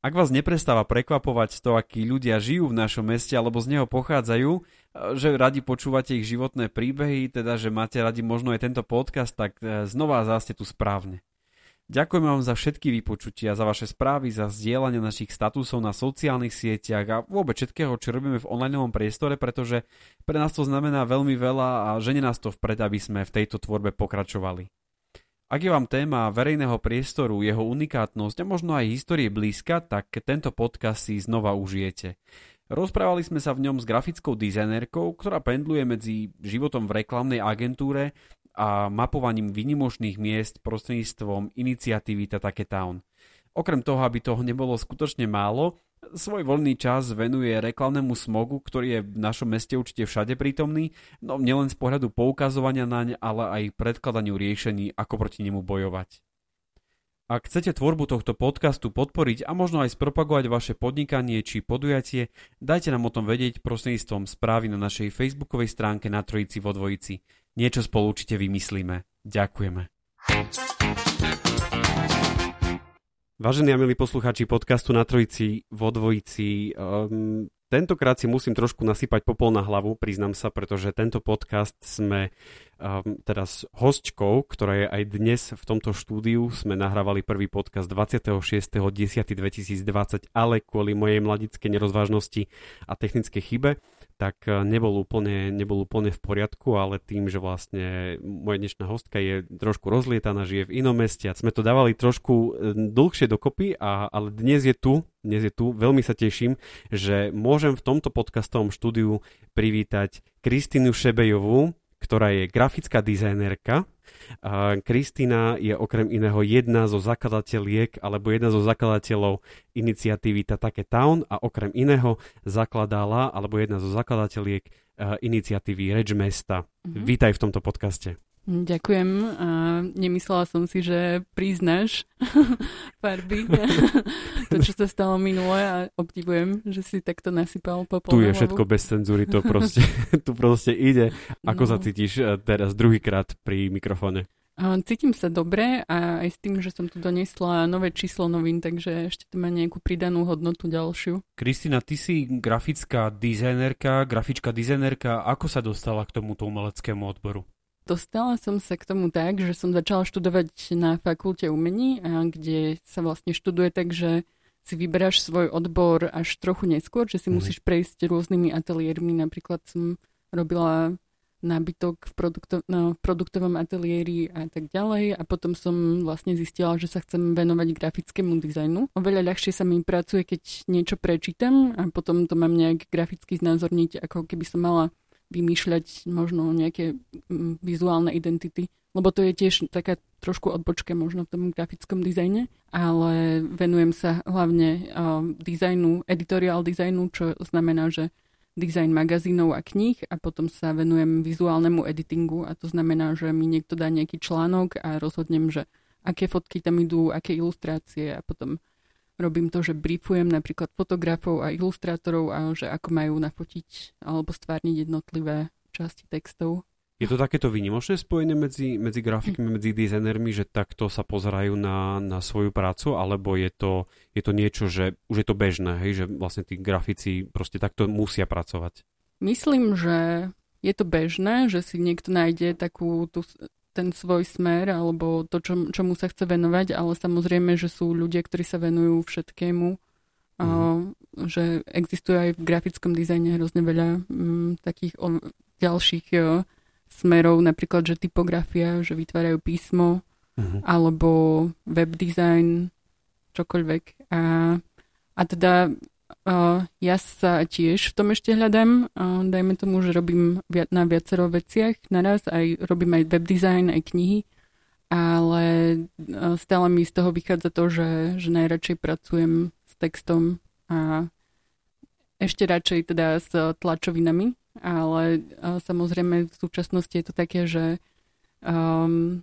Ak vás neprestáva prekvapovať to, akí ľudia žijú v našom meste alebo z neho pochádzajú, že radi počúvate ich životné príbehy, teda že máte radi možno aj tento podcast, tak e, znova záste tu správne. Ďakujem vám za všetky vypočutia, za vaše správy, za zdieľanie našich statusov na sociálnych sieťach a vôbec všetkého, čo robíme v online priestore, pretože pre nás to znamená veľmi veľa a žene nás to vpred, aby sme v tejto tvorbe pokračovali. Ak je vám téma verejného priestoru, jeho unikátnosť a možno aj histórie blízka, tak tento podcast si znova užijete. Rozprávali sme sa v ňom s grafickou dizajnerkou, ktorá pendluje medzi životom v reklamnej agentúre a mapovaním vynimočných miest prostredníctvom iniciatívy Tatake. Okrem toho, aby toho nebolo skutočne málo, svoj voľný čas venuje reklamnému smogu, ktorý je v našom meste určite všade prítomný, no nielen z pohľadu poukazovania naň, ale aj predkladaniu riešení, ako proti nemu bojovať. Ak chcete tvorbu tohto podcastu podporiť a možno aj spropagovať vaše podnikanie či podujatie, dajte nám o tom vedieť prostredníctvom správy na našej facebookovej stránke na Trojici vo Dvojici. Niečo spolu určite vymyslíme. Ďakujeme. Vážení a milí poslucháči podcastu na Trojici vo Dvojici, um, tentokrát si musím trošku nasypať popol na hlavu, priznám sa, pretože tento podcast sme um, teraz hostkou, ktorá je aj dnes v tomto štúdiu. Sme nahrávali prvý podcast 26.10.2020, ale kvôli mojej mladickej nerozvážnosti a technickej chybe tak e, nebol úplne, nebol úplne v poriadku, ale tým, že vlastne moja dnešná hostka je trošku rozlietaná, žije v inom meste a sme to dávali trošku e, dlhšie dokopy, a, ale dnes je tu, dnes je tu, veľmi sa teším, že môžem v tomto podcastovom štúdiu privítať Kristínu Šebejovú, ktorá je grafická dizajnerka. Kristina je okrem iného jedna zo zakladateľiek alebo jedna zo zakladateľov iniciatívy Tatake Town a okrem iného zakladala alebo jedna zo zakladateľiek iniciatívy Reč mesta. Mm-hmm. Vítaj v tomto podcaste. Ďakujem. A nemyslela som si, že priznáš farby. to, čo sa stalo minule a obdivujem, že si takto nasypal po Tu je všetko bez cenzúry, to proste, tu proste ide. Ako no. sa cítiš eh, teraz druhýkrát pri mikrofóne? Cítim sa dobre a aj s tým, že som tu donesla nové číslo novín, takže ešte to má nejakú pridanú hodnotu ďalšiu. Kristina, ty si grafická dizajnerka, grafička dizajnerka. Ako sa dostala k tomuto umeleckému odboru? Dostala som sa k tomu tak, že som začala študovať na fakulte umení, kde sa vlastne študuje tak, že si vyberáš svoj odbor až trochu neskôr, že si mm. musíš prejsť rôznymi ateliérmi. Napríklad som robila nábytok v, produkto- no, v produktovom ateliéri a tak ďalej. A potom som vlastne zistila, že sa chcem venovať grafickému dizajnu. Oveľa ľahšie sa mi pracuje, keď niečo prečítam a potom to mám nejak graficky znázorniť, ako keby som mala vymýšľať možno nejaké mm, vizuálne identity, lebo to je tiež taká trošku odbočka možno v tom grafickom dizajne, ale venujem sa hlavne uh, dizajnu, editorial dizajnu, čo znamená, že dizajn magazínov a kníh a potom sa venujem vizuálnemu editingu a to znamená, že mi niekto dá nejaký článok a rozhodnem, že aké fotky tam idú, aké ilustrácie a potom robím to, že briefujem napríklad fotografov a ilustrátorov a že ako majú nafotiť alebo stvárniť jednotlivé časti textov. Je to takéto výnimočné spojenie medzi, medzi grafikmi, hm. medzi dizajnermi, že takto sa pozerajú na, na svoju prácu, alebo je to, je to niečo, že už je to bežné, hej, že vlastne tí grafici proste takto musia pracovať? Myslím, že je to bežné, že si niekto nájde takú tú ten svoj smer alebo to, čo, čomu sa chce venovať, ale samozrejme, že sú ľudia, ktorí sa venujú všetkému. Mm. Že existuje aj v grafickom dizajne hrozne veľa m, mm, takých o, ďalších o, smerov, napríklad, že typografia, že vytvárajú písmo, mm. alebo web design, čokoľvek. A, a teda uh, ja sa tiež v tom ešte hľadám. Uh, dajme tomu, že robím viac, na viacero veciach naraz, aj robím aj web design, aj knihy, ale uh, stále mi z toho vychádza to, že, že najradšej pracujem s textom a ešte radšej teda s tlačovinami, ale uh, samozrejme v súčasnosti je to také, že um,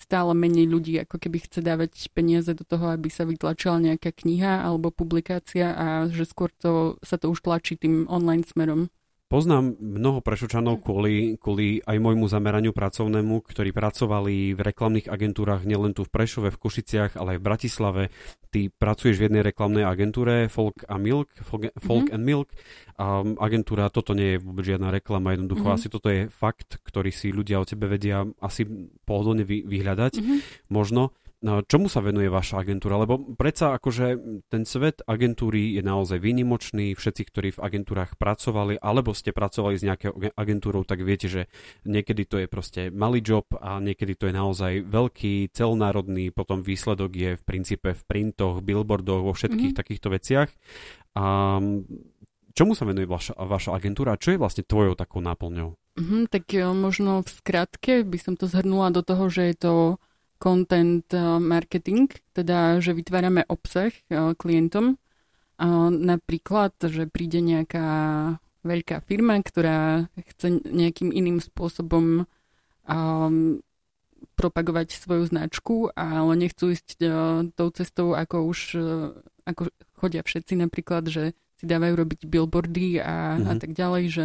stále menej ľudí ako keby chce dávať peniaze do toho, aby sa vytlačila nejaká kniha alebo publikácia a že skôr to, sa to už tlačí tým online smerom. Poznám mnoho prešučanov kvôli, kvôli aj môjmu zameraniu pracovnému, ktorí pracovali v reklamných agentúrach nielen tu v Prešove, v Košiciach, ale aj v Bratislave. Ty pracuješ v jednej reklamnej agentúre Folk a Milk, Folk, Folk mm-hmm. and Milk. A agentúra, toto nie je vôbec žiadna reklama, jednoducho mm-hmm. asi toto je fakt, ktorý si ľudia o tebe vedia asi pohodlne vy, vyhľadať. Mm-hmm. Možno. No, čomu sa venuje vaša agentúra? Lebo predsa akože ten svet agentúry je naozaj výnimočný. Všetci, ktorí v agentúrach pracovali, alebo ste pracovali s nejakou agentúrou, tak viete, že niekedy to je proste malý job a niekedy to je naozaj veľký, celnárodný. Potom výsledok je v princípe v printoch, billboardoch, vo všetkých mm-hmm. takýchto veciach. A čomu sa venuje vaša, vaša agentúra a čo je vlastne tvojou takou náplňou? Mm-hmm, tak možno v skratke by som to zhrnula do toho, že je to content eh, marketing, teda že vytvárame obsah eh, klientom. Napríklad, že príde nejaká veľká firma, ktorá chce nejakým iným spôsobom um, propagovať svoju značku, ale nechcú ísť uh, tou cestou, ako už uh, ako chodia všetci napríklad, že si dávajú robiť billboardy a, mm-hmm. a tak ďalej, že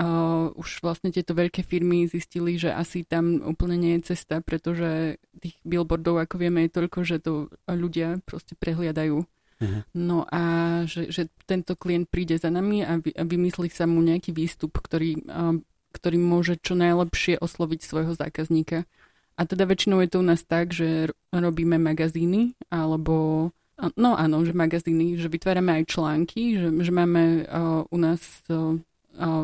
uh, už vlastne tieto veľké firmy zistili, že asi tam úplne nie je cesta, pretože tých billboardov, ako vieme, je toľko, že to ľudia proste prehliadajú. Uh-huh. No a že, že tento klient príde za nami a, vy, a vymyslí sa mu nejaký výstup, ktorý, uh, ktorý môže čo najlepšie osloviť svojho zákazníka. A teda väčšinou je to u nás tak, že robíme magazíny alebo No áno, že magazíny, že vytvárame aj články, že, že máme uh, u nás uh,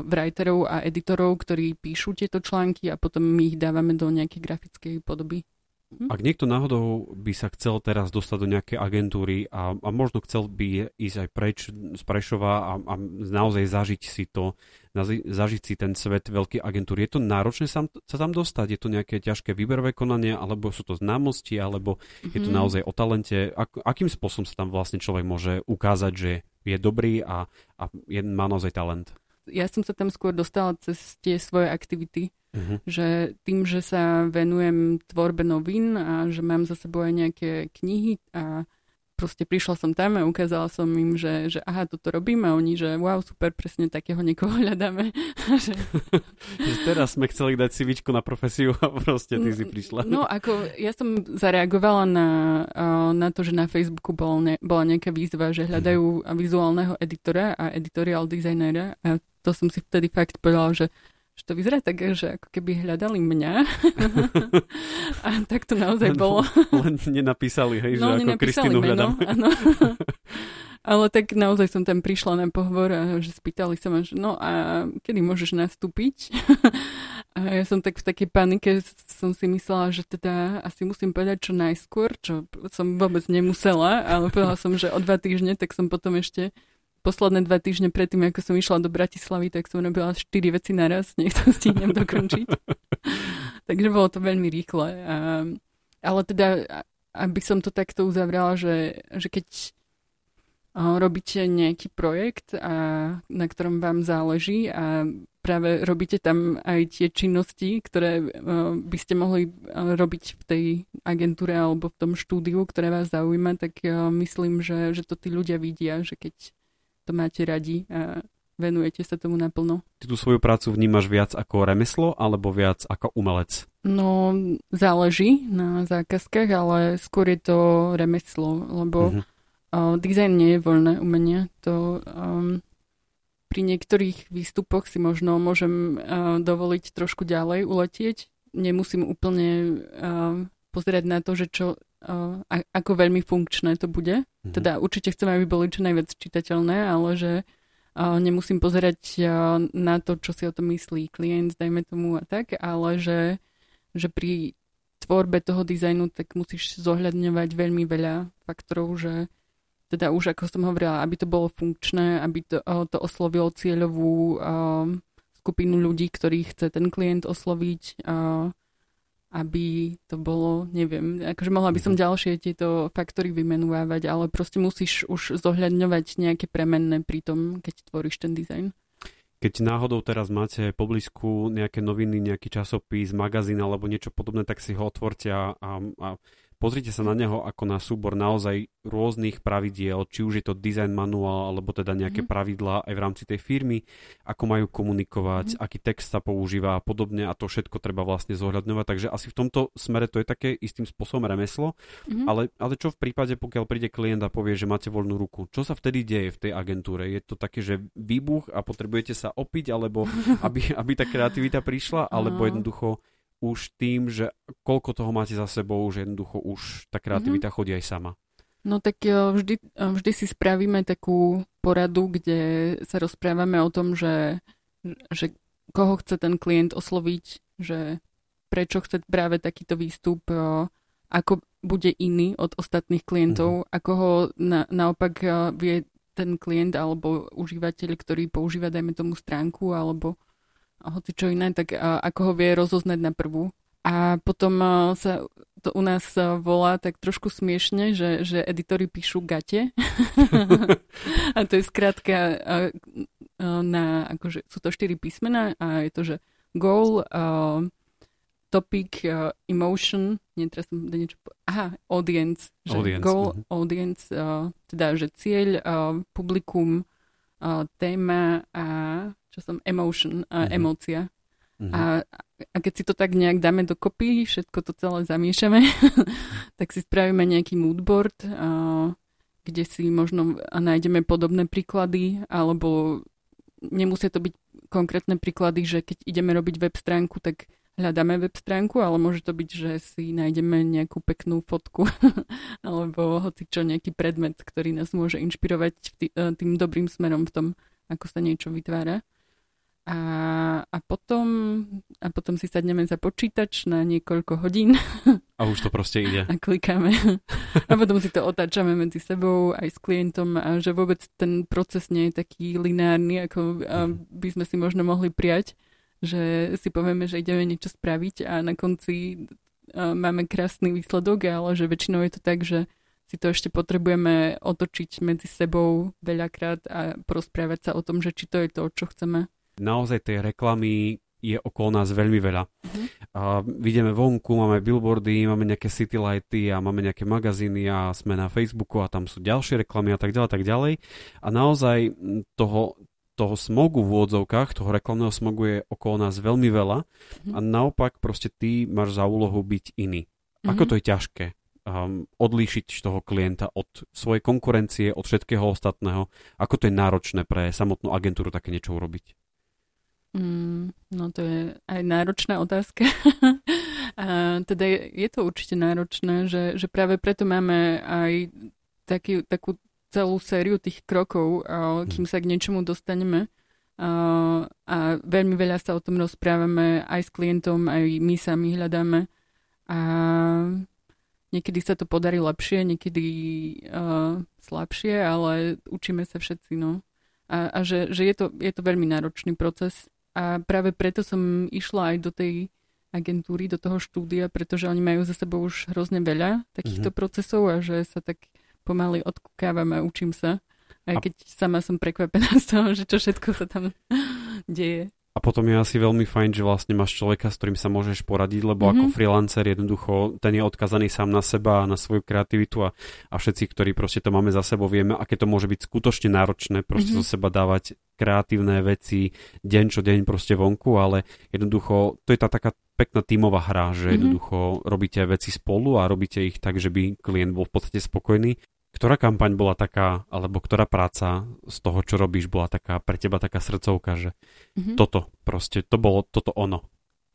writerov a editorov, ktorí píšu tieto články a potom my ich dávame do nejakej grafickej podoby. Hm? Ak niekto náhodou by sa chcel teraz dostať do nejakej agentúry a, a možno chcel by ísť aj preč z Prešova a, a naozaj zažiť si to, zažiť si ten svet veľkej agentúry, je to náročné sa, sa tam dostať? Je to nejaké ťažké výberové konanie, alebo sú to známosti, alebo mm-hmm. je to mhm. naozaj o talente? Ak, akým spôsobom sa tam vlastne človek môže ukázať, že je dobrý a, a je, má naozaj talent? Ja som sa tam skôr dostala cez tie svoje aktivity. Uh-huh. Že tým, že sa venujem tvorbe novín a že mám za sebou aj nejaké knihy a proste prišla som tam a ukázala som im, že, že aha, toto robím a oni, že wow, super, presne takého niekoho hľadáme. že... Teraz sme chceli dať si na profesiu a proste ty si prišla. No ako ja som zareagovala na, na to, že na Facebooku bol ne, bola nejaká výzva, že hľadajú vizuálneho editora a editorial designera a to som si vtedy fakt povedala, že že to vyzerá tak, že ako keby hľadali mňa. a tak to naozaj len, bolo. len nenapísali, hej, no, že ako Kristínu hľadám. Áno. Ale tak naozaj som tam prišla na pohovor a že spýtali sa ma, že no a kedy môžeš nastúpiť? a ja som tak v takej panike som si myslela, že teda asi musím povedať čo najskôr, čo som vôbec nemusela, ale povedala som, že o dva týždne, tak som potom ešte posledné dva týždne predtým, ako som išla do Bratislavy, tak som robila štyri veci naraz, nech to stihnem dokončiť. Takže bolo to veľmi rýchle. A, ale teda, aby som to takto uzavrela, že, že keď robíte nejaký projekt, a, na ktorom vám záleží a práve robíte tam aj tie činnosti, ktoré by ste mohli robiť v tej agentúre alebo v tom štúdiu, ktoré vás zaujíma, tak myslím, že, že to tí ľudia vidia, že keď to máte radi a venujete sa tomu naplno. Ty tú svoju prácu vnímaš viac ako remeslo alebo viac ako umelec? No, záleží na zákazkách, ale skôr je to remeslo, lebo uh-huh. uh, dizajn nie je voľné umenie. To um, pri niektorých výstupoch si možno môžem uh, dovoliť trošku ďalej uletieť. Nemusím úplne uh, pozerať na to, že čo uh, ako veľmi funkčné to bude. Mm-hmm. Teda určite chcem, aby boli čo najviac čitateľné, ale že uh, nemusím pozerať uh, na to, čo si o tom myslí klient, dajme tomu a tak, ale že, že pri tvorbe toho dizajnu tak musíš zohľadňovať veľmi veľa faktorov, že teda už ako som hovorila, aby to bolo funkčné, aby to, to oslovilo cieľovú skupinu ľudí, ktorých chce ten klient osloviť, aby to bolo, neviem, akože mohla by som mhm. ďalšie tieto faktory vymenúvať, ale proste musíš už zohľadňovať nejaké premenné pri tom, keď tvoríš ten dizajn. Keď náhodou teraz máte poblízku nejaké noviny, nejaký časopis, magazín alebo niečo podobné, tak si ho otvorte a, a Pozrite sa na neho ako na súbor naozaj rôznych pravidiel, či už je to design manuál, alebo teda nejaké mm. pravidlá aj v rámci tej firmy, ako majú komunikovať, mm. aký text sa používa a podobne a to všetko treba vlastne zohľadňovať. Takže asi v tomto smere to je také istým spôsobom remeslo, mm. ale, ale čo v prípade, pokiaľ príde klient a povie, že máte voľnú ruku, čo sa vtedy deje v tej agentúre? Je to také, že výbuch a potrebujete sa opiť, alebo aby, aby tá kreativita prišla, alebo jednoducho už tým, že koľko toho máte za sebou, že jednoducho už tá kreativita mm-hmm. chodí aj sama? No tak e, vždy, e, vždy si spravíme takú poradu, kde sa rozprávame o tom, že, že koho chce ten klient osloviť, že prečo chce práve takýto výstup, e, ako bude iný od ostatných klientov, mm-hmm. ako ho na, naopak vie ten klient alebo užívateľ, ktorý používa, dajme tomu stránku alebo hoci čo iné, tak ako ho vie rozoznať na prvú. A potom sa to u nás volá tak trošku smiešne, že, že editori píšu gate. a to je skrátka na, akože sú to štyri písmena a je to, že goal, uh, topic, uh, emotion, nie teraz som niečo po... Aha, audience. Že audience. Goal, uh-huh. audience, uh, teda, že cieľ, uh, publikum, uh, téma a čo som emotion, uh, uh-huh. emócia. Uh-huh. A, a keď si to tak nejak dáme dokopy, všetko to celé zamiešame, tak si spravíme nejaký moodboard, uh, kde si možno nájdeme podobné príklady, alebo nemusia to byť konkrétne príklady, že keď ideme robiť web stránku, tak hľadáme web stránku, ale môže to byť, že si nájdeme nejakú peknú fotku alebo hoci čo, nejaký predmet, ktorý nás môže inšpirovať tým dobrým smerom v tom, ako sa niečo vytvára. A, a, potom, a potom si sadneme za počítač na niekoľko hodín. A už to proste ide. A klikáme. A potom si to otáčame medzi sebou aj s klientom a že vôbec ten proces nie je taký lineárny, ako by sme si možno mohli prijať, že si povieme, že ideme niečo spraviť a na konci máme krásny výsledok, ale že väčšinou je to tak, že si to ešte potrebujeme otočiť medzi sebou veľakrát a porozprávať sa o tom, že či to je to, čo chceme naozaj tej reklamy je okolo nás veľmi veľa. Uh-huh. A vidíme vonku, máme billboardy, máme nejaké city lighty a máme nejaké magazíny a sme na Facebooku a tam sú ďalšie reklamy a tak ďalej, tak ďalej. A naozaj toho, toho smogu v úvodzovkách, toho reklamného smogu je okolo nás veľmi veľa uh-huh. a naopak proste ty máš za úlohu byť iný. Uh-huh. Ako to je ťažké? Um, odlíšiť toho klienta od svojej konkurencie, od všetkého ostatného. Ako to je náročné pre samotnú agentúru také niečo urobiť? Mm, no to je aj náročná otázka. a teda je, je to určite náročné, že, že práve preto máme aj taký, takú celú sériu tých krokov, a, kým sa k niečomu dostaneme. A, a veľmi veľa sa o tom rozprávame aj s klientom, aj my sami hľadáme. A niekedy sa to podarí lepšie, niekedy uh, slabšie, ale učíme sa všetci, no. A, a že, že je, to, je to veľmi náročný proces a práve preto som išla aj do tej agentúry, do toho štúdia, pretože oni majú za sebou už hrozne veľa takýchto mm-hmm. procesov a že sa tak pomaly odkúkávam a učím sa. Aj keď sama som prekvapená z toho, že čo všetko sa tam deje. A potom je asi veľmi fajn, že vlastne máš človeka, s ktorým sa môžeš poradiť, lebo mm-hmm. ako freelancer jednoducho ten je odkazaný sám na seba a na svoju kreativitu a, a všetci, ktorí proste to máme za sebou, vieme, aké to môže byť skutočne náročné, proste mm-hmm. zo seba dávať kreatívne veci deň čo deň proste vonku, ale jednoducho to je tá taká pekná tímová hra, že mm-hmm. jednoducho robíte veci spolu a robíte ich tak, že by klient bol v podstate spokojný ktorá kampaň bola taká, alebo ktorá práca z toho, čo robíš, bola taká pre teba taká srdcovka, že mm-hmm. toto proste, to bolo toto ono?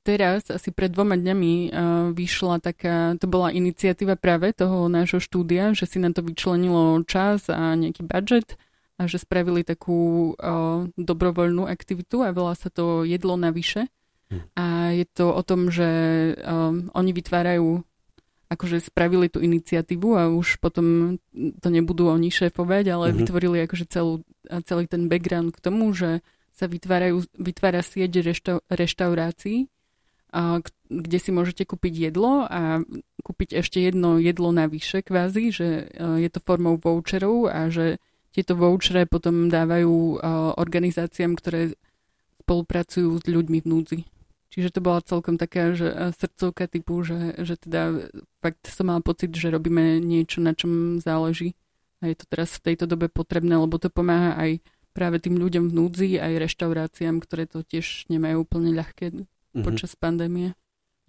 Teraz, asi pred dvoma dňami uh, vyšla taká, to bola iniciatíva práve toho nášho štúdia, že si na to vyčlenilo čas a nejaký budget a že spravili takú uh, dobrovoľnú aktivitu a volá sa to jedlo navyše. Hm. A je to o tom, že um, oni vytvárajú akože spravili tú iniciatívu a už potom to nebudú oni šéfovať, ale mm-hmm. vytvorili akože celú, celý ten background k tomu, že sa vytvárajú, vytvára sieť reštau, reštaurácií, a, kde si môžete kúpiť jedlo a kúpiť ešte jedno jedlo navyše kvázi, že je to formou voucherov a že tieto vouchere potom dávajú organizáciám, ktoré spolupracujú s ľuďmi v núdzi. Čiže to bola celkom taká že e, srdcovka typu, že, že teda fakt som mala pocit, že robíme niečo, na čom záleží. A je to teraz v tejto dobe potrebné, lebo to pomáha aj práve tým ľuďom v núdzi, aj reštauráciám, ktoré to tiež nemajú úplne ľahké mm-hmm. počas pandémie.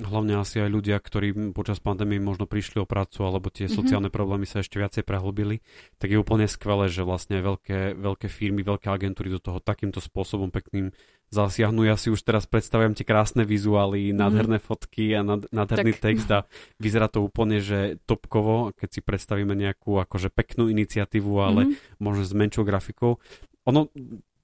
Hlavne asi aj ľudia, ktorí počas pandémie možno prišli o prácu alebo tie mm-hmm. sociálne problémy sa ešte viacej prehlbili, tak je úplne skvelé, že vlastne veľké, veľké firmy, veľké agentúry do toho takýmto spôsobom pekným zasiahnu. Ja si už teraz predstavujem tie krásne vizuály, mm. nádherné fotky a nad, nádherný tak. text a vyzerá to úplne, že topkovo, keď si predstavíme nejakú akože peknú iniciatívu, ale mm. možno s menšou grafikou. Ono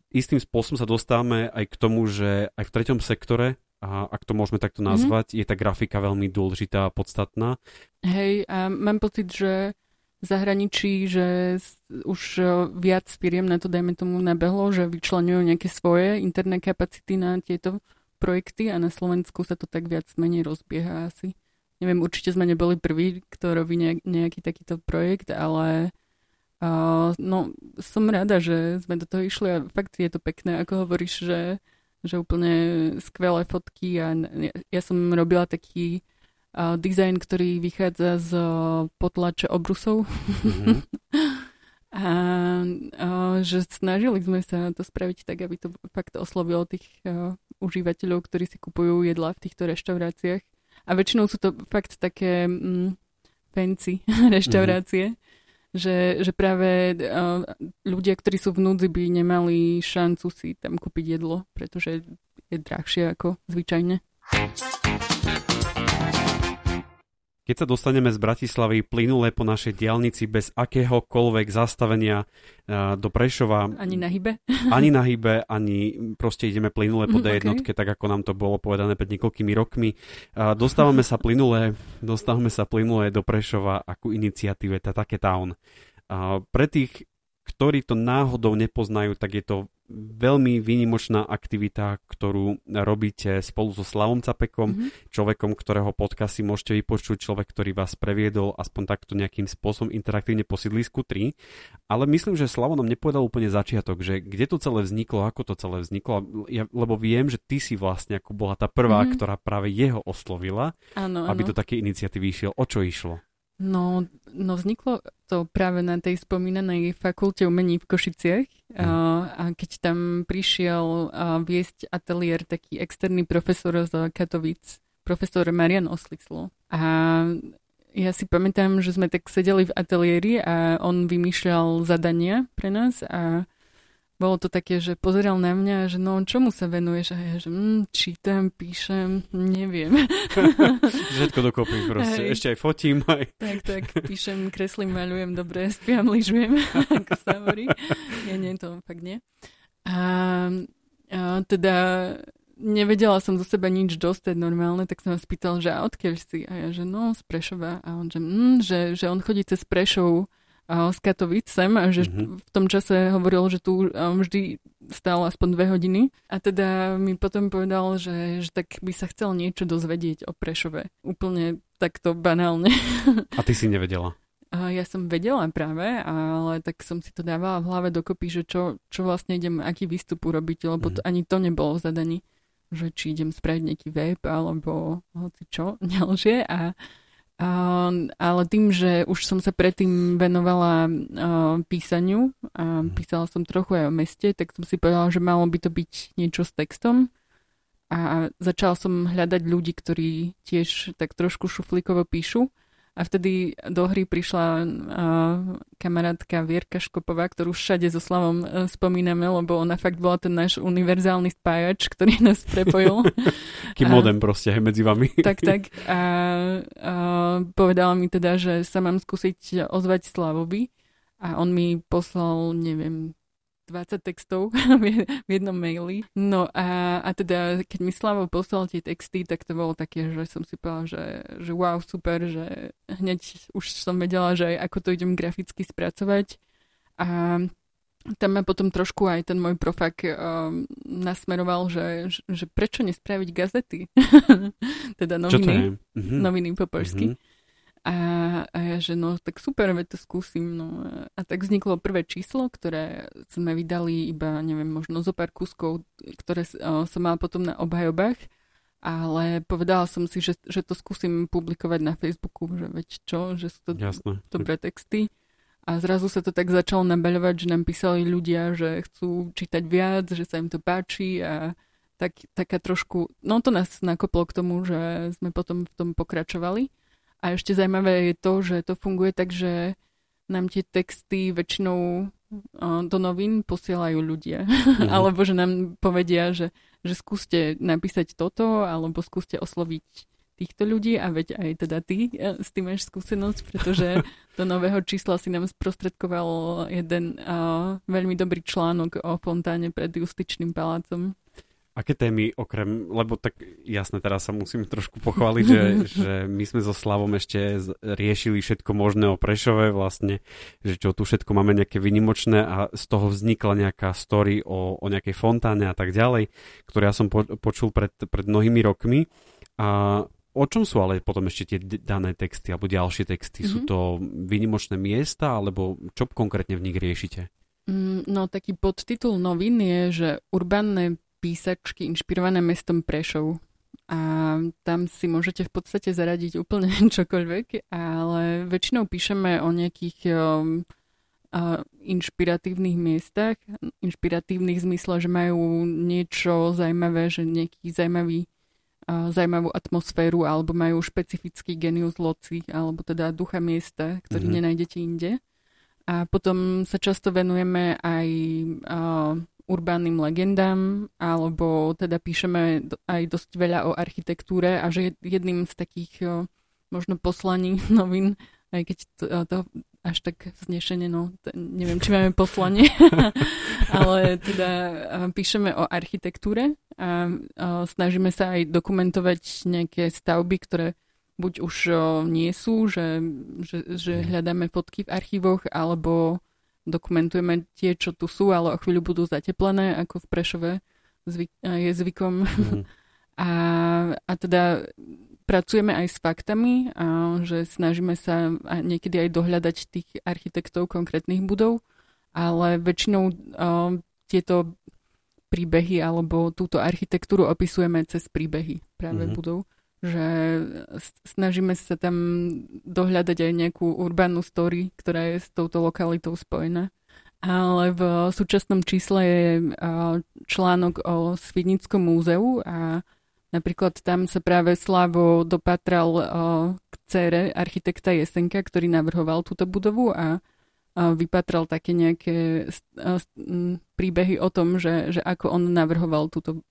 istým spôsobom sa dostávame aj k tomu, že aj v treťom sektore a ak to môžeme takto mhm. nazvať, mm-hmm. je tá grafika veľmi dôležitá a podstatná. Hej, a mám pocit, že v zahraničí, že už e, viac firiem na to, dajme tomu, nabehlo, že vyčlenujú nejaké svoje interné kapacity na tieto projekty a na Slovensku sa to tak viac menej rozbieha asi. Neviem, určite sme neboli prví, kto robí nejaký takýto projekt, ale uh, no, som rada, že sme do toho išli a fakt je to pekné, ako hovoríš, že že úplne skvelé fotky a ja, ja som robila taký uh, dizajn, ktorý vychádza z uh, potlače obrusov. Mm-hmm. a uh, že snažili sme sa to spraviť tak, aby to fakt oslovilo tých uh, užívateľov, ktorí si kupujú jedla v týchto reštauráciách. A väčšinou sú to fakt také mm, fancy reštaurácie. Mm-hmm že, že práve ľudia, ktorí sú v núdzi, by nemali šancu si tam kúpiť jedlo, pretože je drahšie ako zvyčajne. Keď sa dostaneme z Bratislavy plynule po našej diálnici bez akéhokoľvek zastavenia uh, do Prešova. Ani na hybe. Ani na hybe, ani proste ideme plynule po D1, okay. tak ako nám to bolo povedané pred niekoľkými rokmi. Dostávame sa plynule, dostávame sa plynule do Prešova ako iniciatíve Tatake Town. Uh, pre tých, ktorí to náhodou nepoznajú, tak je to veľmi výnimočná aktivita, ktorú robíte spolu so Slavom Capekom, mm-hmm. človekom, ktorého podcast si môžete vypočuť, človek, ktorý vás previedol aspoň takto nejakým spôsobom interaktívne po sídlisku 3. Ale myslím, že Slavo nám nepovedal úplne začiatok, že kde to celé vzniklo, ako to celé vzniklo, ja, lebo viem, že ty si vlastne ako bola tá prvá, mm-hmm. ktorá práve jeho oslovila, ano, aby ano. do také iniciatívy išiel. O čo išlo? No, no vzniklo to práve na tej spomínanej fakulte umení v Košiciach mm. a, keď tam prišiel viesť ateliér taký externý profesor z Katovic, profesor Marian Oslislo. A ja si pamätám, že sme tak sedeli v ateliéri a on vymýšľal zadania pre nás a bolo to také, že pozeral na mňa, že no čomu sa venuješ? A ja, že mm, čítam, píšem, neviem. Všetko dokopy proste. Hej. Ešte aj fotím. Aj. Tak, tak, píšem, kreslím, maľujem, dobre, spiam, lyžujem, ako sa hovorí. Nie, nie, to fakt nie. A, a teda nevedela som zo seba nič dostať normálne, tak som ho spýtal, že a odkiaľ si? A ja, že no, z Prešova. A on, že, mm, že, že on chodí cez Prešov z Katovic sem že mm-hmm. v tom čase hovoril, že tu vždy stál aspoň dve hodiny. A teda mi potom povedal, že, že tak by sa chcel niečo dozvedieť o Prešove. Úplne takto banálne. A ty si nevedela? A ja som vedela práve, ale tak som si to dávala v hlave dokopy, že čo, čo vlastne idem, aký výstup urobiť, lebo to, mhm. ani to nebolo v zadaní, že či idem spraviť nejaký web alebo hoci čo ďalšie a ale tým, že už som sa predtým venovala uh, písaniu a mhm. písala som trochu aj o meste, tak som si povedala, že malo by to byť niečo s textom. A začala som hľadať ľudí, ktorí tiež tak trošku šuflíkovo píšu. A vtedy do hry prišla uh, kamarátka Vierka Škopová, ktorú všade so Slavom uh, spomíname, lebo ona fakt bola ten náš univerzálny spájač, ktorý nás prepojil. Taký modem proste medzi vami. tak, tak. A, a povedala mi teda, že sa mám skúsiť ozvať Slavovi a on mi poslal, neviem, 20 textov v jednom maili. No a, a teda, keď mi Slavo poslal tie texty, tak to bolo také, že som si povedala, že, že wow, super, že hneď už som vedela, že ako to idem graficky spracovať. A tam ma potom trošku aj ten môj profak um, nasmeroval, že, že prečo nespraviť gazety? teda noviny. Mm-hmm. Noviny po polsky. Mm-hmm. A, a ja, že no, tak super, veď to skúsim. No. A tak vzniklo prvé číslo, ktoré sme vydali iba, neviem, možno zo pár kuskov, ktoré o, som mala potom na obhajobách. Ale povedala som si, že, že to skúsim publikovať na Facebooku, že veď čo, že sú to Jasné. dobré texty. A zrazu sa to tak začalo nabeľovať, že nám písali ľudia, že chcú čítať viac, že sa im to páči a tak, taká trošku, no to nás nakoplo k tomu, že sme potom v tom pokračovali. A ešte zaujímavé je to, že to funguje tak, že nám tie texty väčšinou do novín posielajú ľudia. Mm. alebo že nám povedia, že, že skúste napísať toto, alebo skúste osloviť týchto ľudí a veď aj teda ty e, s tým máš skúsenosť, pretože do nového čísla si nám sprostredkoval jeden uh, veľmi dobrý článok o fontáne pred Justičným palácom. Aké témy okrem, lebo tak jasne, teraz sa musím trošku pochváliť, že, že my sme so Slavom ešte riešili všetko možné o Prešove vlastne, že čo tu všetko máme nejaké vynimočné a z toho vznikla nejaká story o, o nejakej fontáne a tak ďalej, ktoré ja som po, počul pred, pred mnohými rokmi a o čom sú ale potom ešte tie dané texty alebo ďalšie texty? Mm-hmm. Sú mhm. to vynimočné miesta alebo čo konkrétne v nich riešite? Mm, no taký podtitul novín je, že urbánne písačky inšpirované mestom Prešov. A tam si môžete v podstate zaradiť úplne čokoľvek, ale väčšinou píšeme o nejakých um, uh, inšpiratívnych miestach. Inšpiratívnych zmysle, že majú niečo zaujímavé, že nejaký zaujímavý uh, zaujímavú atmosféru alebo majú špecifický genius loci alebo teda ducha miesta, ktorý mm-hmm. nenájdete inde. A potom sa často venujeme aj uh, urbánnym legendám, alebo teda píšeme aj dosť veľa o architektúre a že jedným z takých možno poslaní novín, aj keď to, to až tak znešenie, no neviem, či máme poslanie, ale teda píšeme o architektúre a, a snažíme sa aj dokumentovať nejaké stavby, ktoré buď už nie sú, že, že, že hľadáme fotky v archívoch, alebo dokumentujeme tie, čo tu sú, ale o chvíľu budú zateplené, ako v Prešove zvyk, je zvykom. Mm. a, a teda pracujeme aj s faktami, a že snažíme sa niekedy aj dohľadať tých architektov konkrétnych budov, ale väčšinou uh, tieto príbehy alebo túto architektúru opisujeme cez príbehy práve mm-hmm. budov že snažíme sa tam dohľadať aj nejakú urbánnu story, ktorá je s touto lokalitou spojená. Ale v súčasnom čísle je článok o Svidnickom múzeu a napríklad tam sa práve Slavo dopatral k cére architekta Jesenka, ktorý navrhoval túto budovu a vypatral také nejaké príbehy o tom, že, že ako on navrhoval túto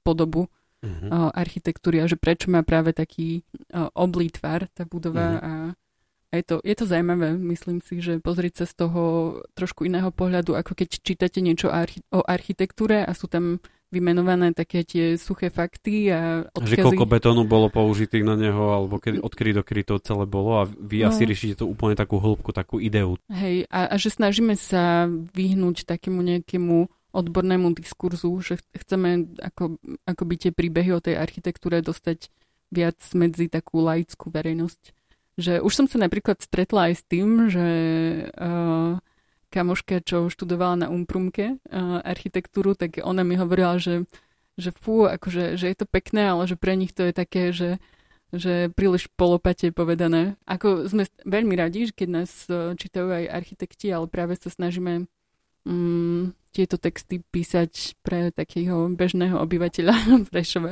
podobu uh-huh. architektúry a že prečo má práve taký oblý tvar tá budova uh-huh. a a je to, je to zaujímavé, myslím si, že pozrieť sa z toho trošku iného pohľadu, ako keď čítate niečo o architektúre a sú tam vymenované také tie suché fakty a odkazy. Že koľko betónu bolo použitých na neho, alebo kedy, odkedy do kedy to celé bolo a vy no. asi riešite to úplne takú hĺbku, takú ideu. Hej, a, a že snažíme sa vyhnúť takému nejakému odbornému diskurzu, že chceme ako, ako by tie príbehy o tej architektúre dostať viac medzi takú laickú verejnosť. Že už som sa napríklad stretla aj s tým, že uh, kamoška, čo študovala na Umprumke uh, architektúru, tak ona mi hovorila, že, že fú, akože, že je to pekné, ale že pre nich to je také, že že príliš polopate povedané. Ako sme veľmi radi, keď nás uh, čítajú aj architekti, ale práve sa snažíme um, tieto texty písať pre takého bežného obyvateľa v Prešove.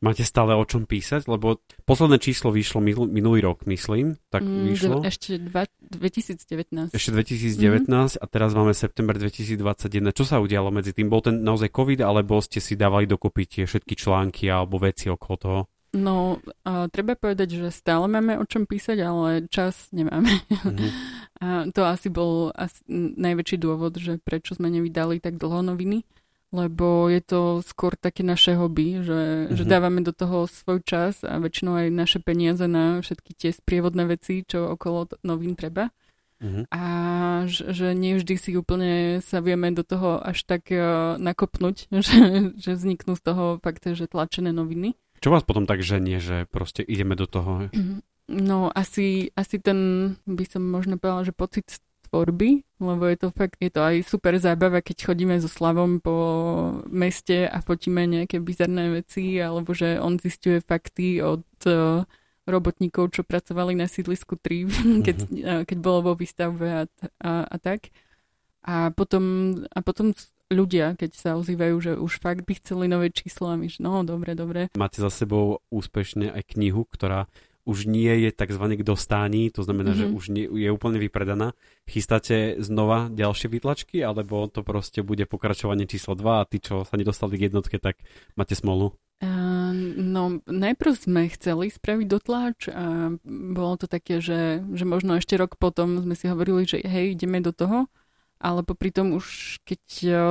Máte stále o čom písať? Lebo posledné číslo vyšlo minulý rok, myslím. Tak mm, vyšlo. Ešte dva, 2019. Ešte 2019 mm. a teraz máme september 2021. Čo sa udialo medzi tým? Bol ten naozaj COVID, alebo ste si dávali dokopy tie všetky články alebo veci okolo toho? No, uh, treba povedať, že stále máme o čom písať, ale čas nemáme. Mm-hmm. a to asi bol asi najväčší dôvod, že prečo sme nevydali tak dlho noviny, lebo je to skôr také naše hobby, že, mm-hmm. že dávame do toho svoj čas a väčšinou aj naše peniaze na všetky tie sprievodné veci, čo okolo novín treba. Mm-hmm. A že, že nie vždy si úplne sa vieme do toho až tak uh, nakopnúť, že, že vzniknú z toho fakt, že tlačené noviny. Čo vás potom tak ženie, že proste ideme do toho? No asi, asi ten, by som možno povedala, že pocit tvorby, lebo je to fakt, je to aj super zábava, keď chodíme so Slavom po meste a fotíme nejaké bizarné veci, alebo že on zistuje fakty od uh, robotníkov, čo pracovali na sídlisku 3, keď, uh-huh. keď bolo vo výstavbe a, a, a tak. A potom, a potom ľudia, keď sa ozývajú, že už fakt by chceli nové číslo a my, že no, dobre, dobre. Máte za sebou úspešne aj knihu, ktorá už nie je tzv. k dostání, to znamená, mm-hmm. že mhm. už nie, je úplne vypredaná. Chystáte znova ďalšie vytlačky, alebo to proste bude pokračovanie číslo 2 a tí, čo sa nedostali k jednotke, tak máte smolu? Uh, no, najprv sme chceli spraviť dotlač a bolo to také, že, že možno ešte rok potom sme si hovorili, že hej, ideme do toho, ale popri tom už keď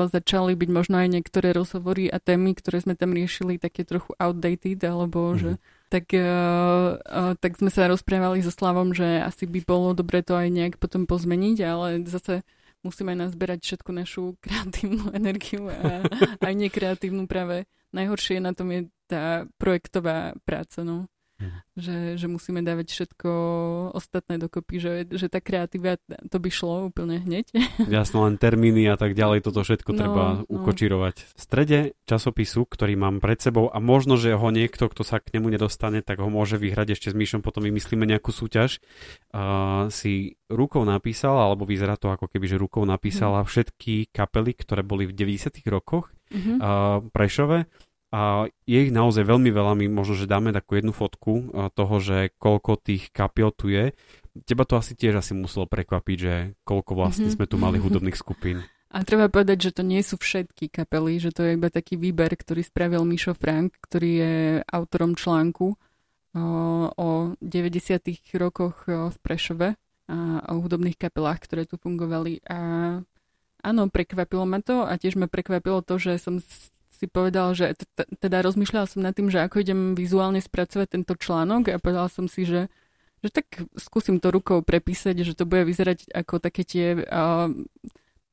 začali byť možno aj niektoré rozhovory a témy, ktoré sme tam riešili, také trochu outdated, alebo mm-hmm. že tak, uh, uh, tak sme sa rozprávali so Slavom, že asi by bolo dobre to aj nejak potom pozmeniť, ale zase musíme nazberať všetku našu kreatívnu energiu a aj nekreatívnu práve najhoršie na tom je tá projektová práca, no. Mhm. Že, že musíme dávať všetko ostatné dokopy, že, že tá kreatíva, to by šlo úplne hneď. Jasno, len termíny a tak ďalej, toto všetko no, treba no. ukočirovať. V strede časopisu, ktorý mám pred sebou a možno, že ho niekto, kto sa k nemu nedostane, tak ho môže vyhrať ešte s Myšom, potom vymyslíme nejakú súťaž, uh, si rukou napísala, alebo vyzerá to ako keby, že rukou napísala mm. všetky kapely, ktoré boli v 90 rokoch mm-hmm. uh, Prešove a je ich naozaj veľmi veľa, my možno, že dáme takú jednu fotku toho, že koľko tých kapiel tu je. Teba to asi tiež asi muselo prekvapiť, že koľko vlastne mm-hmm. sme tu mali hudobných skupín. A treba povedať, že to nie sú všetky kapely, že to je iba taký výber, ktorý spravil Mišo Frank, ktorý je autorom článku o, o 90. rokoch v Prešove a o hudobných kapelách, ktoré tu fungovali. A áno, prekvapilo ma to a tiež ma prekvapilo to, že som si povedal, že teda rozmýšľal som nad tým, že ako idem vizuálne spracovať tento článok a povedal som si, že, že tak skúsim to rukou prepísať, že to bude vyzerať ako také tie uh,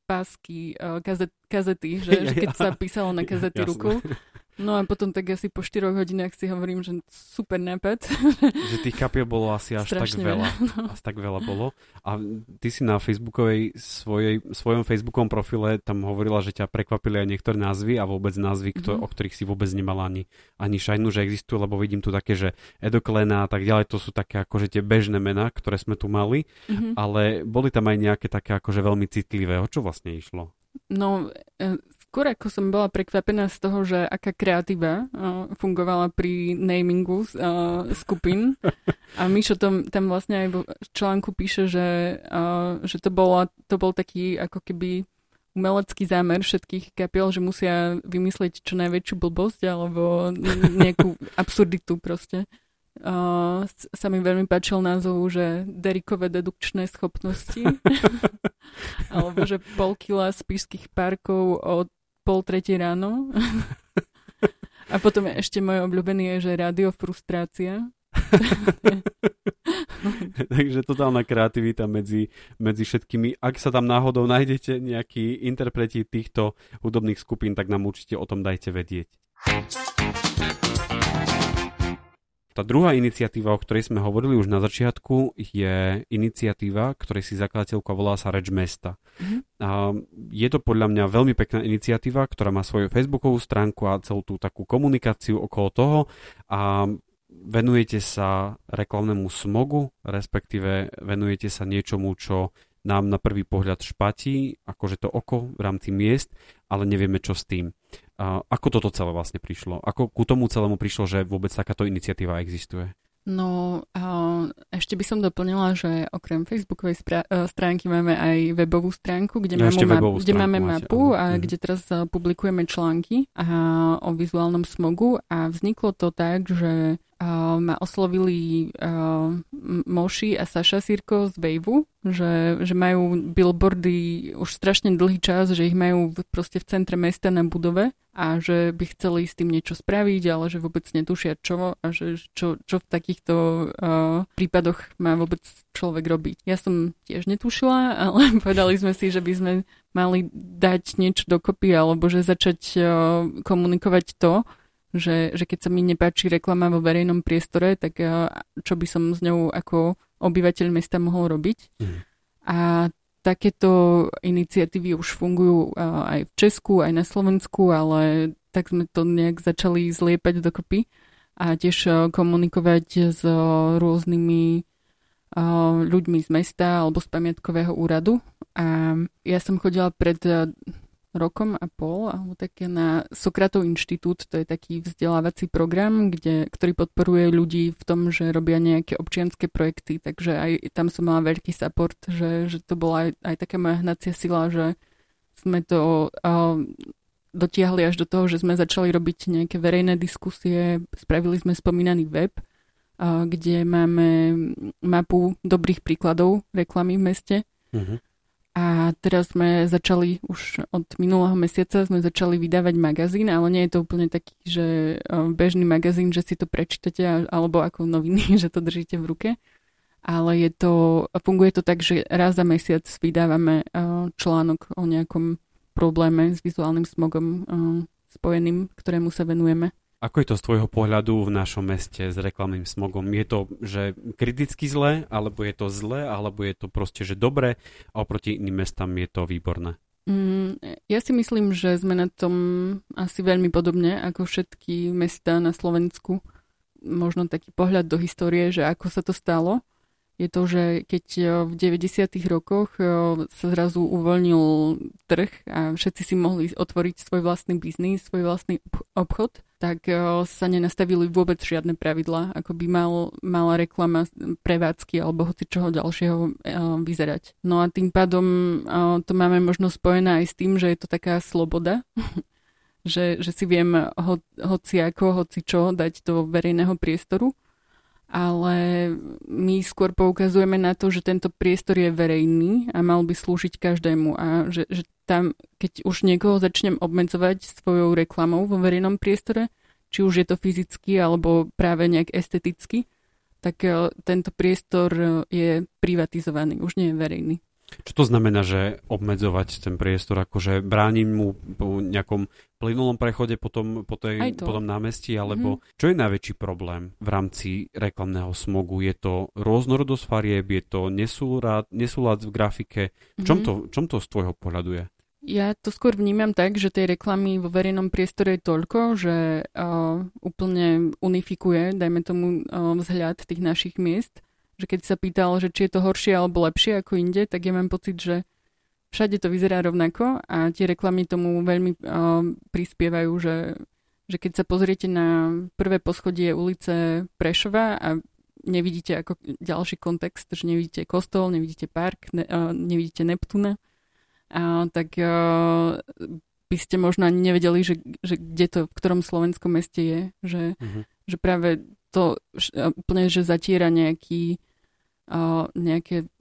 pásky, uh, kazet, kazety, že, že keď sa písalo na kazety rukou, No a potom tak asi po 4 hodinách si hovorím, že super nápad. Že tých kapiel bolo asi až Strašne tak veľa. No. Až tak veľa bolo. A ty si na Facebookovej svojej, svojom Facebookovom profile tam hovorila, že ťa prekvapili aj niektoré názvy a vôbec názvy, mm-hmm. o ktorých si vôbec nemala ani, ani šajnu, že existujú, lebo vidím tu také, že Edoklena a tak ďalej, to sú také akože tie bežné mená, ktoré sme tu mali, mm-hmm. ale boli tam aj nejaké také akože veľmi citlivé. O čo vlastne išlo? No, e, skôr ako som bola prekvapená z toho, že aká kreatíva uh, fungovala pri namingu uh, skupín. A Mišo tam, tam vlastne aj v článku píše, že, uh, že to, bola, to bol taký ako keby umelecký zámer všetkých kapiel, že musia vymyslieť čo najväčšiu blbosť alebo nejakú absurditu proste. Uh, sa mi veľmi páčil názov, že Derikové dedukčné schopnosti. Alebo že pol kila spíšských parkov od pol tretí ráno. A potom ešte môj obľúbený je, že rádio frustrácia. Takže totálna kreativita medzi, medzi všetkými. Ak sa tam náhodou nájdete nejakí interpreti týchto hudobných skupín, tak nám určite o tom dajte vedieť. Tá druhá iniciatíva, o ktorej sme hovorili už na začiatku, je iniciatíva, ktorej si zakladateľka volá sa Reč mesta. Mm-hmm. A je to podľa mňa veľmi pekná iniciatíva, ktorá má svoju facebookovú stránku a celú tú takú komunikáciu okolo toho a venujete sa reklamnému smogu, respektíve venujete sa niečomu, čo nám na prvý pohľad špatí, akože to oko v rámci miest, ale nevieme čo s tým. Ako toto celé vlastne prišlo? Ako ku tomu celému prišlo, že vôbec takáto iniciatíva existuje? No, ešte by som doplnila, že okrem facebookovej spra- e, stránky máme aj webovú stránku, kde, no, máme, webovú kde máme mapu a mhm. kde teraz e, publikujeme články a, o vizuálnom smogu a vzniklo to tak, že ma oslovili uh, Moši a Saša Sirko z Waveu, že, že majú billboardy už strašne dlhý čas, že ich majú proste v centre mesta na budove a že by chceli s tým niečo spraviť, ale že vôbec netušia čo a že čo, čo v takýchto uh, prípadoch má vôbec človek robiť. Ja som tiež netušila, ale povedali sme si, že by sme mali dať niečo dokopy alebo že začať uh, komunikovať to, že, že keď sa mi nepáči reklama vo verejnom priestore, tak čo by som s ňou ako obyvateľ mesta mohol robiť. Mm. A takéto iniciatívy už fungujú aj v Česku, aj na Slovensku, ale tak sme to nejak začali zliepať dokopy a tiež komunikovať s rôznymi ľuďmi z mesta alebo z pamiatkového úradu. A ja som chodila pred rokom a pol, alebo také na Sokratov inštitút, to je taký vzdelávací program, kde, ktorý podporuje ľudí v tom, že robia nejaké občianské projekty, takže aj tam som mala veľký support, že, že to bola aj, aj taká moja hnacia sila, že sme to uh, dotiahli až do toho, že sme začali robiť nejaké verejné diskusie, spravili sme spomínaný web, uh, kde máme mapu dobrých príkladov reklamy v meste. Uh-huh. A teraz sme začali, už od minulého mesiaca sme začali vydávať magazín, ale nie je to úplne taký, že e, bežný magazín, že si to prečítate, alebo ako noviny, že to držíte v ruke. Ale je to, funguje to tak, že raz za mesiac vydávame e, článok o nejakom probléme s vizuálnym smogom e, spojeným, ktorému sa venujeme. Ako je to z tvojho pohľadu v našom meste s reklamným smogom? Je to, že kriticky zle, alebo je to zle, alebo je to proste, že dobre a oproti iným mestám je to výborné? Mm, ja si myslím, že sme na tom asi veľmi podobne ako všetky mesta na Slovensku. Možno taký pohľad do histórie, že ako sa to stalo je to, že keď e, v 90. rokoch e, sa zrazu uvoľnil trh a všetci si mohli otvoriť svoj vlastný biznis, svoj vlastný obchod, tak e, sa nenastavili vôbec žiadne pravidlá, ako by mal, mala reklama prevádzky alebo hoci čoho ďalšieho vyzerať. No a tým pádom to máme možno spojené aj s tým, že je to taká sloboda, že, že si viem ho, hoci ako, hoci čo dať do verejného priestoru ale my skôr poukazujeme na to, že tento priestor je verejný a mal by slúžiť každému a že, že tam, keď už niekoho začnem obmedzovať svojou reklamou vo verejnom priestore, či už je to fyzicky alebo práve nejak esteticky, tak eh, tento priestor eh, je privatizovaný, už nie je verejný. Čo to znamená, že obmedzovať ten priestor, akože bránim mu po nejakom plynulom prechode potom po, tej, po tom námestí, alebo mm-hmm. čo je najväčší problém v rámci reklamného smogu? Je to rôznorodosť farieb, je to nesúlad, nesúlad v grafike? V čom, mm-hmm. to, čom to z tvojho pohľadu je? Ja to skôr vnímam tak, že tej reklamy vo verejnom priestore je toľko, že uh, úplne unifikuje, dajme tomu, uh, vzhľad tých našich miest že keď sa pýtal, že či je to horšie alebo lepšie ako inde, tak ja mám pocit, že všade to vyzerá rovnako a tie reklamy tomu veľmi uh, prispievajú, že, že keď sa pozriete na prvé poschodie ulice Prešova a nevidíte ako ďalší kontext, že nevidíte kostol, nevidíte park, ne, uh, nevidíte Neptúna, uh, tak uh, by ste možno ani nevedeli, že, že kde to, v ktorom slovenskom meste je, že, uh-huh. že práve to úplne, že zatiera nejaký nejaké, už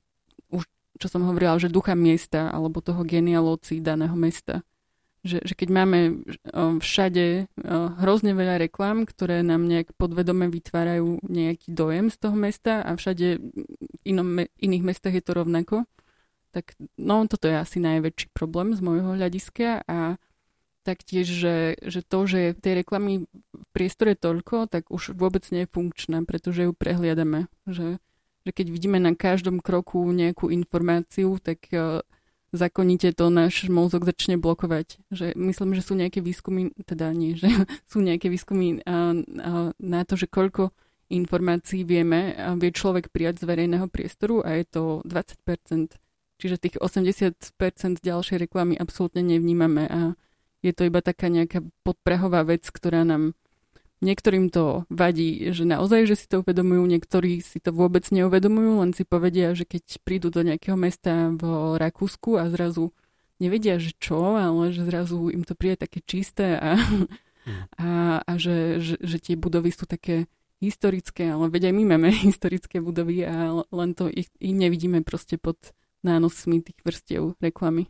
čo som hovorila, že ducha miesta alebo toho genialoci daného mesta. Že, že keď máme všade hrozne veľa reklám, ktoré nám nejak podvedome vytvárajú nejaký dojem z toho mesta a všade v inom, iných mestách je to rovnako, tak no toto je asi najväčší problém z môjho hľadiska a taktiež, že, že to, že tej reklamy v priestore toľko, tak už vôbec nie je funkčná, pretože ju prehliadame. Že, že keď vidíme na každom kroku nejakú informáciu, tak uh, zakonite to náš mozog začne blokovať. Že myslím, že sú nejaké výskumy, teda nie, že sú nejaké výskumy uh, uh, na to, že koľko informácií vieme a vie človek prijať z verejného priestoru a je to 20%. Čiže tých 80% ďalšej reklamy absolútne nevnímame a je to iba taká nejaká podprahová vec, ktorá nám Niektorým to vadí, že naozaj, že si to uvedomujú, niektorí si to vôbec neuvedomujú, len si povedia, že keď prídu do nejakého mesta v Rakúsku a zrazu nevedia, že čo, ale že zrazu im to príde také čisté a, hmm. a, a že, že, že tie budovy sú také historické, ale veď aj my máme historické budovy a len to ich, ich nevidíme proste pod nánosmi tých vrstiev reklamy.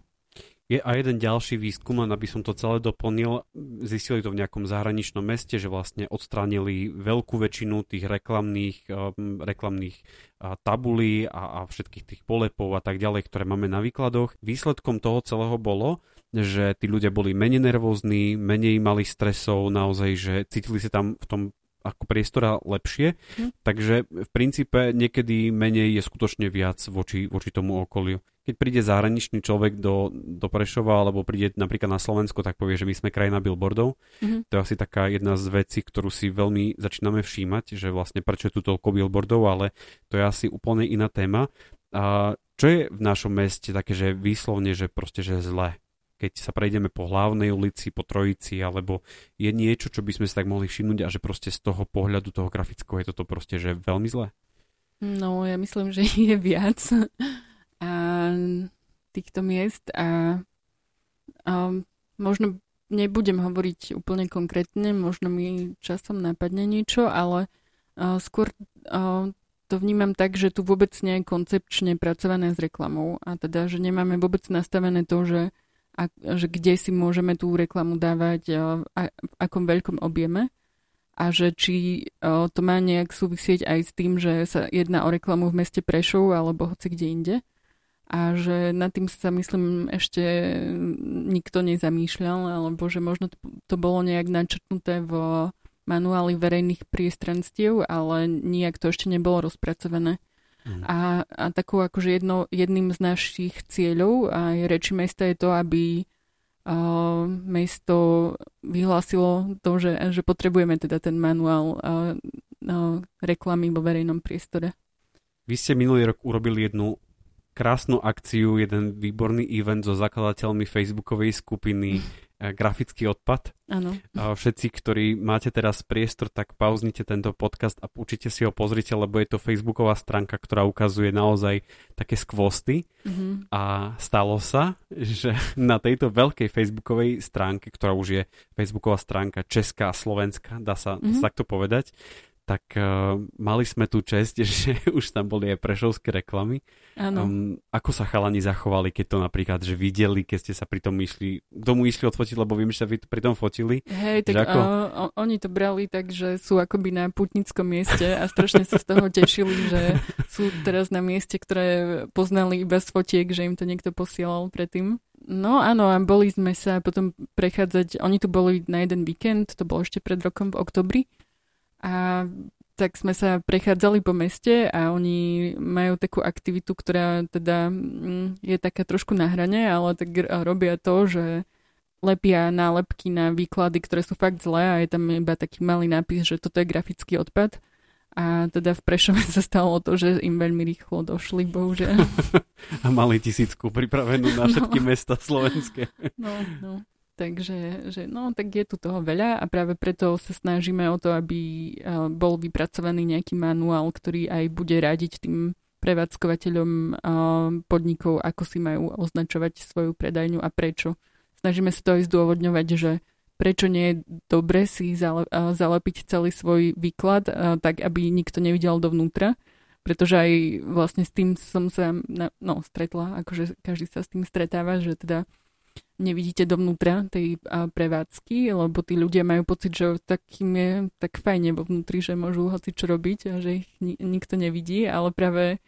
Je aj jeden ďalší výskum, aby som to celé doplnil. Zistili to v nejakom zahraničnom meste, že vlastne odstránili veľkú väčšinu tých reklamných, um, reklamných uh, tabulí a, a všetkých tých polepov a tak ďalej, ktoré máme na výkladoch. Výsledkom toho celého bolo, že tí ľudia boli menej nervózni, menej mali stresov, naozaj, že cítili sa tam v tom ako priestora lepšie, hm. takže v princípe niekedy menej je skutočne viac voči, voči tomu okoliu. Keď príde zahraničný človek do, do Prešova alebo príde napríklad na Slovensko, tak povie, že my sme krajina billboardov. Mm-hmm. To je asi taká jedna z vecí, ktorú si veľmi začíname všímať, že vlastne prečo je tu toľko billboardov, ale to je asi úplne iná téma. A čo je v našom meste také, že výslovne, že proste, že zle? keď sa prejdeme po hlavnej ulici, po Trojici, alebo je niečo, čo by sme si tak mohli všimnúť a že proste z toho pohľadu toho grafického je toto proste, že veľmi zlé? No, ja myslím, že je viac a týchto miest a, a možno nebudem hovoriť úplne konkrétne, možno mi časom napadne niečo, ale a, skôr a, to vnímam tak, že tu vôbec nie je koncepčne pracované s reklamou a teda, že nemáme vôbec nastavené to, že a, že kde si môžeme tú reklamu dávať a, a v akom veľkom objeme a že či a, to má nejak súvisieť aj s tým, že sa jedná o reklamu v meste Prešov alebo hoci kde inde a že nad tým sa myslím ešte nikto nezamýšľal alebo že možno to, bolo nejak načrtnuté v manuáli verejných priestranstiev, ale nijak to ešte nebolo rozpracované. Mm. A, a takú akože jedno, jedným z našich cieľov aj reči mesta je to, aby uh, mesto vyhlásilo to, že, že potrebujeme teda ten manuál uh, uh, reklamy vo verejnom priestore. Vy ste minulý rok urobili jednu krásnu akciu, jeden výborný event so zakladateľmi facebookovej skupiny Eh, grafický odpad. Áno. Všetci, ktorí máte teraz priestor, tak pauznite tento podcast a určite si ho pozrite, lebo je to facebooková stránka, ktorá ukazuje naozaj také skvosty. Mm-hmm. A stalo sa, že na tejto veľkej facebookovej stránke, ktorá už je facebooková stránka česká a slovenská, dá sa, mm-hmm. takto povedať, tak uh, mali sme tú čest, že už tam boli aj prešovské reklamy. Áno. Um, ako sa chalani zachovali, keď to napríklad, že videli, keď ste sa pri tom išli, k tomu išli odfotiť, lebo viem, že sa vy pri tom fotili. Hej, tak ako... uh, oni to brali tak, že sú akoby na putnickom mieste a strašne sa z toho tešili, že sú teraz na mieste, ktoré poznali iba z fotiek, že im to niekto posielal predtým. No áno, a boli sme sa potom prechádzať, oni tu boli na jeden víkend, to bolo ešte pred rokom v oktobri, a tak sme sa prechádzali po meste a oni majú takú aktivitu, ktorá teda mm, je taká trošku na hrane, ale tak robia to, že lepia nálepky na výklady, ktoré sú fakt zlé a je tam iba taký malý nápis, že toto je grafický odpad. A teda v Prešove sa stalo to, že im veľmi rýchlo došli, bohužiaľ. a mali tisícku pripravenú na všetky no. mesta slovenské. no, no. Takže že, no, tak je tu toho veľa a práve preto sa snažíme o to, aby bol vypracovaný nejaký manuál, ktorý aj bude radiť tým prevádzkovateľom podnikov, ako si majú označovať svoju predajňu a prečo. Snažíme sa to aj zdôvodňovať, že prečo nie je dobre si zalepiť celý svoj výklad, tak aby nikto nevidel dovnútra pretože aj vlastne s tým som sa no, stretla, akože každý sa s tým stretáva, že teda nevidíte dovnútra tej prevádzky, lebo tí ľudia majú pocit, že takým je tak fajne vo vnútri, že môžu hoci čo robiť a že ich ni- nikto nevidí, ale práve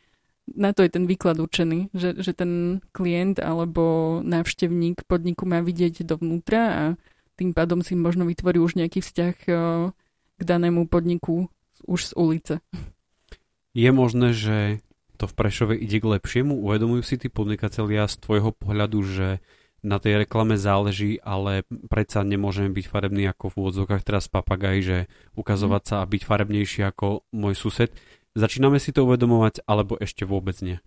na to je ten výklad určený, že, že ten klient alebo návštevník podniku má vidieť dovnútra a tým pádom si možno vytvorí už nejaký vzťah k danému podniku už z ulice. Je možné, že to v Prešove ide k lepšiemu? Uvedomujú si tí podnikatelia z tvojho pohľadu, že na tej reklame záleží, ale predsa nemôžeme byť farební ako v úvodzovkách teraz papagaj, že ukazovať sa a byť farebnejší ako môj sused. Začíname si to uvedomovať, alebo ešte vôbec nie?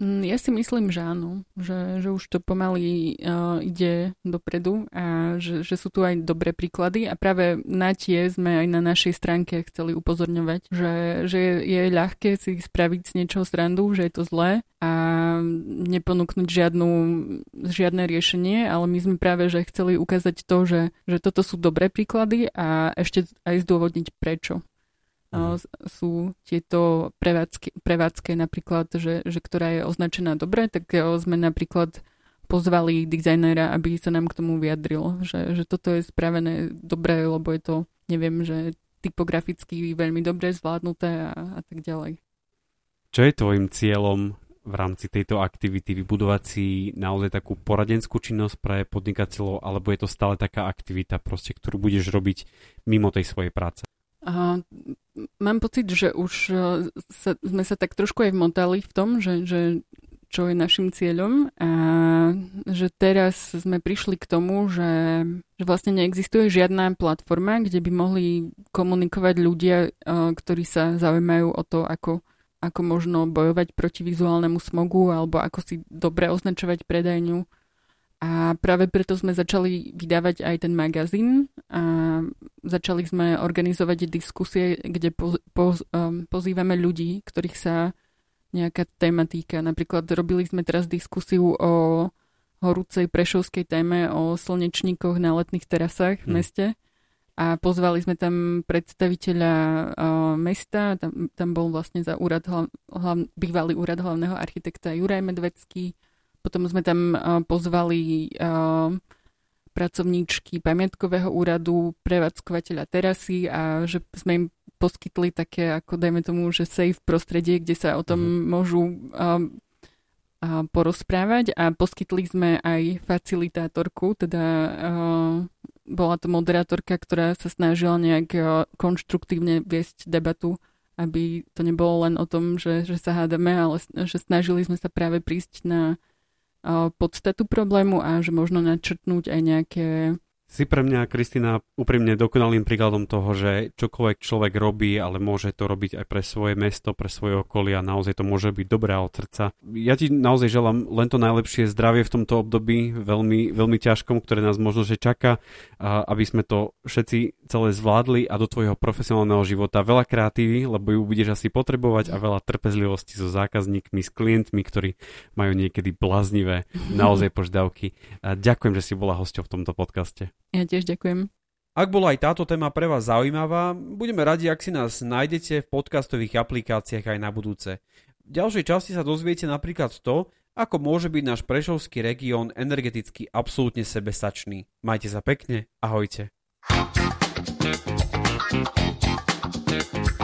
Mm, ja si myslím, že áno, že, že už to pomaly uh, ide dopredu a že, že sú tu aj dobré príklady a práve na tie sme aj na našej stránke chceli upozorňovať, že, že je, je ľahké si spraviť z niečoho srandu, že je to zlé a neponúknuť žiadnu, žiadne riešenie, ale my sme práve že chceli ukázať to, že, že toto sú dobré príklady a ešte aj zdôvodniť prečo. Mm. Sú tieto prevádzky, prevádzke napríklad, že, že ktorá je označená dobre, tak sme napríklad pozvali dizajnera, aby sa nám k tomu vyjadril, že, že toto je spravené dobre, lebo je to, neviem, že typograficky veľmi dobre zvládnuté a, a tak ďalej. Čo je tvojim cieľom v rámci tejto aktivity vybudovať si naozaj takú poradenskú činnosť pre podnikateľov, alebo je to stále taká aktivita, proste, ktorú budeš robiť mimo tej svojej práce? A, mám pocit, že už e, sa, sme sa tak trošku aj vmotali v tom, že, že čo je našim cieľom a že teraz sme prišli k tomu, že, že vlastne neexistuje žiadna platforma, kde by mohli komunikovať ľudia, e, ktorí sa zaujímajú o to, ako, ako možno bojovať proti vizuálnemu smogu alebo ako si dobre označovať predajňu. A práve preto sme začali vydávať aj ten magazín a začali sme organizovať diskusie, kde po, po, um, pozývame ľudí, ktorých sa nejaká tematika. Napríklad robili sme teraz diskusiu o horúcej prešovskej téme o slnečníkoch na letných terasách v hm. meste a pozvali sme tam predstaviteľa uh, mesta, tam, tam bol vlastne za úrad hlav, hlav, bývalý úrad hlavného architekta Juraj Medvecký, potom sme tam uh, pozvali uh, pracovníčky pamiatkového úradu, prevádzkovateľa terasy a že sme im poskytli také, ako dajme tomu, že safe prostredie, kde sa o tom uh-huh. môžu um, a porozprávať a poskytli sme aj facilitátorku, teda uh, bola to moderátorka, ktorá sa snažila nejak uh, konštruktívne viesť debatu, aby to nebolo len o tom, že, že sa hádame, ale že snažili sme sa práve prísť na podstatu problému a že možno načrtnúť aj nejaké si pre mňa, Kristina, úprimne dokonalým príkladom toho, že čokoľvek človek robí, ale môže to robiť aj pre svoje mesto, pre svoje okolie a naozaj to môže byť dobré od srdca. Ja ti naozaj želám len to najlepšie zdravie v tomto období, veľmi, veľmi ťažkom, ktoré nás možno že čaká, aby sme to všetci celé zvládli a do tvojho profesionálneho života veľa kreatívy, lebo ju budeš asi potrebovať a veľa trpezlivosti so zákazníkmi, s klientmi, ktorí majú niekedy bláznivé naozaj požiadavky. Ďakujem, že si bola hosťou v tomto podcaste. Ja tiež ďakujem. Ak bola aj táto téma pre vás zaujímavá, budeme radi, ak si nás nájdete v podcastových aplikáciách aj na budúce. V ďalšej časti sa dozviete napríklad to, ako môže byť náš prešovský región energeticky absolútne sebestačný. Majte sa pekne, ahojte. thank you